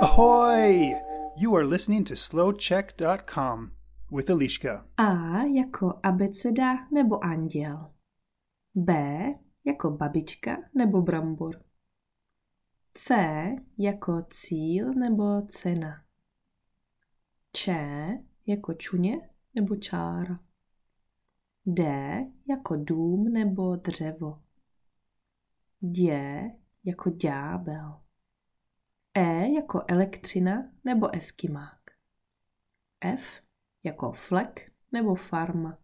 Ahoy! You are listening to slowcheck.com with Eliška. A jako abeceda nebo anděl. B jako babička nebo brambor. C jako cíl nebo cena. Č jako čuně nebo čára. D jako dům nebo dřevo. D jako ďábel. E jako elektřina nebo eskimák. F jako flek nebo farma.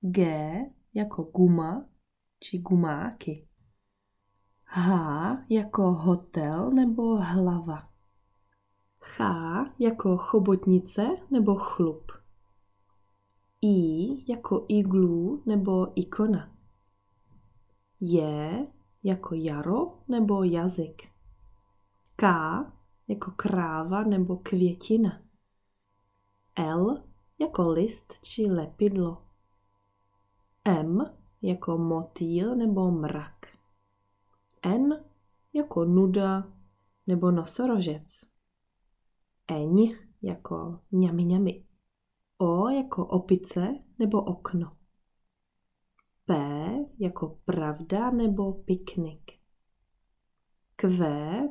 G jako guma či gumáky. H jako hotel nebo hlava. H jako chobotnice nebo chlup. I jako iglu nebo ikona. J jako jaro nebo jazyk. K jako kráva nebo květina. L jako list či lepidlo. M jako motýl nebo mrak. N jako nuda nebo nosorožec. Eň jako ňami ňami. O jako opice nebo okno. P jako pravda nebo piknik. Q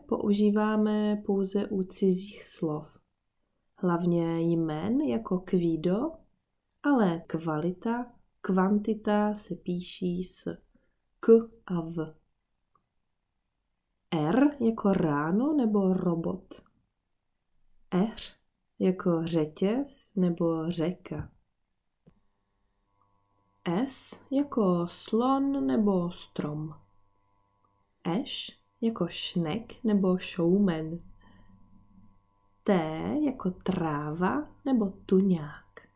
používáme pouze u cizích slov. Hlavně jmen jako kvído, ale kvalita, kvantita se píší s k a v. R jako ráno nebo robot. R jako řetěz nebo řeka. S jako slon nebo strom. Eš jako šnek nebo showman. T jako tráva nebo tuňák.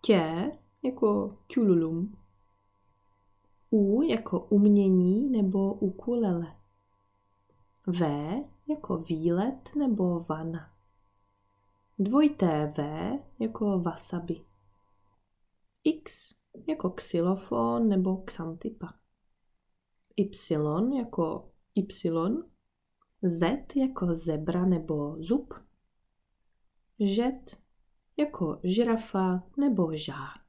Tě jako tululum. U jako umění nebo ukulele. V jako výlet nebo vana. Dvojité V jako wasabi. X jako xylofon nebo xantipa. Y jako Y, Z jako zebra nebo zub, žet jako žirafa nebo žák.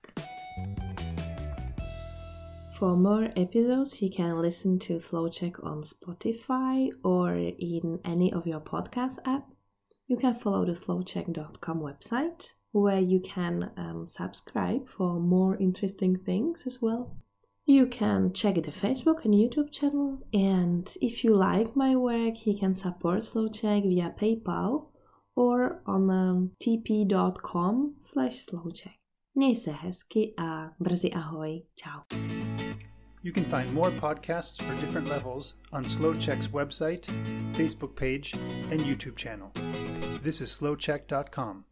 For more episodes, you can listen to Slow Check on Spotify or in any of your podcast app. You can follow the slowcheck.com website where you can um, subscribe for more interesting things as well. You can check the Facebook and YouTube channel, and if you like my work, you can support Slowcheck via PayPal or on um, tp.com slash slowcheck. Měj se hezky a brzy ahoj. Ciao. You can find more podcasts for different levels on SlowCheck's website, Facebook page, and YouTube channel. This is slowcheck.com.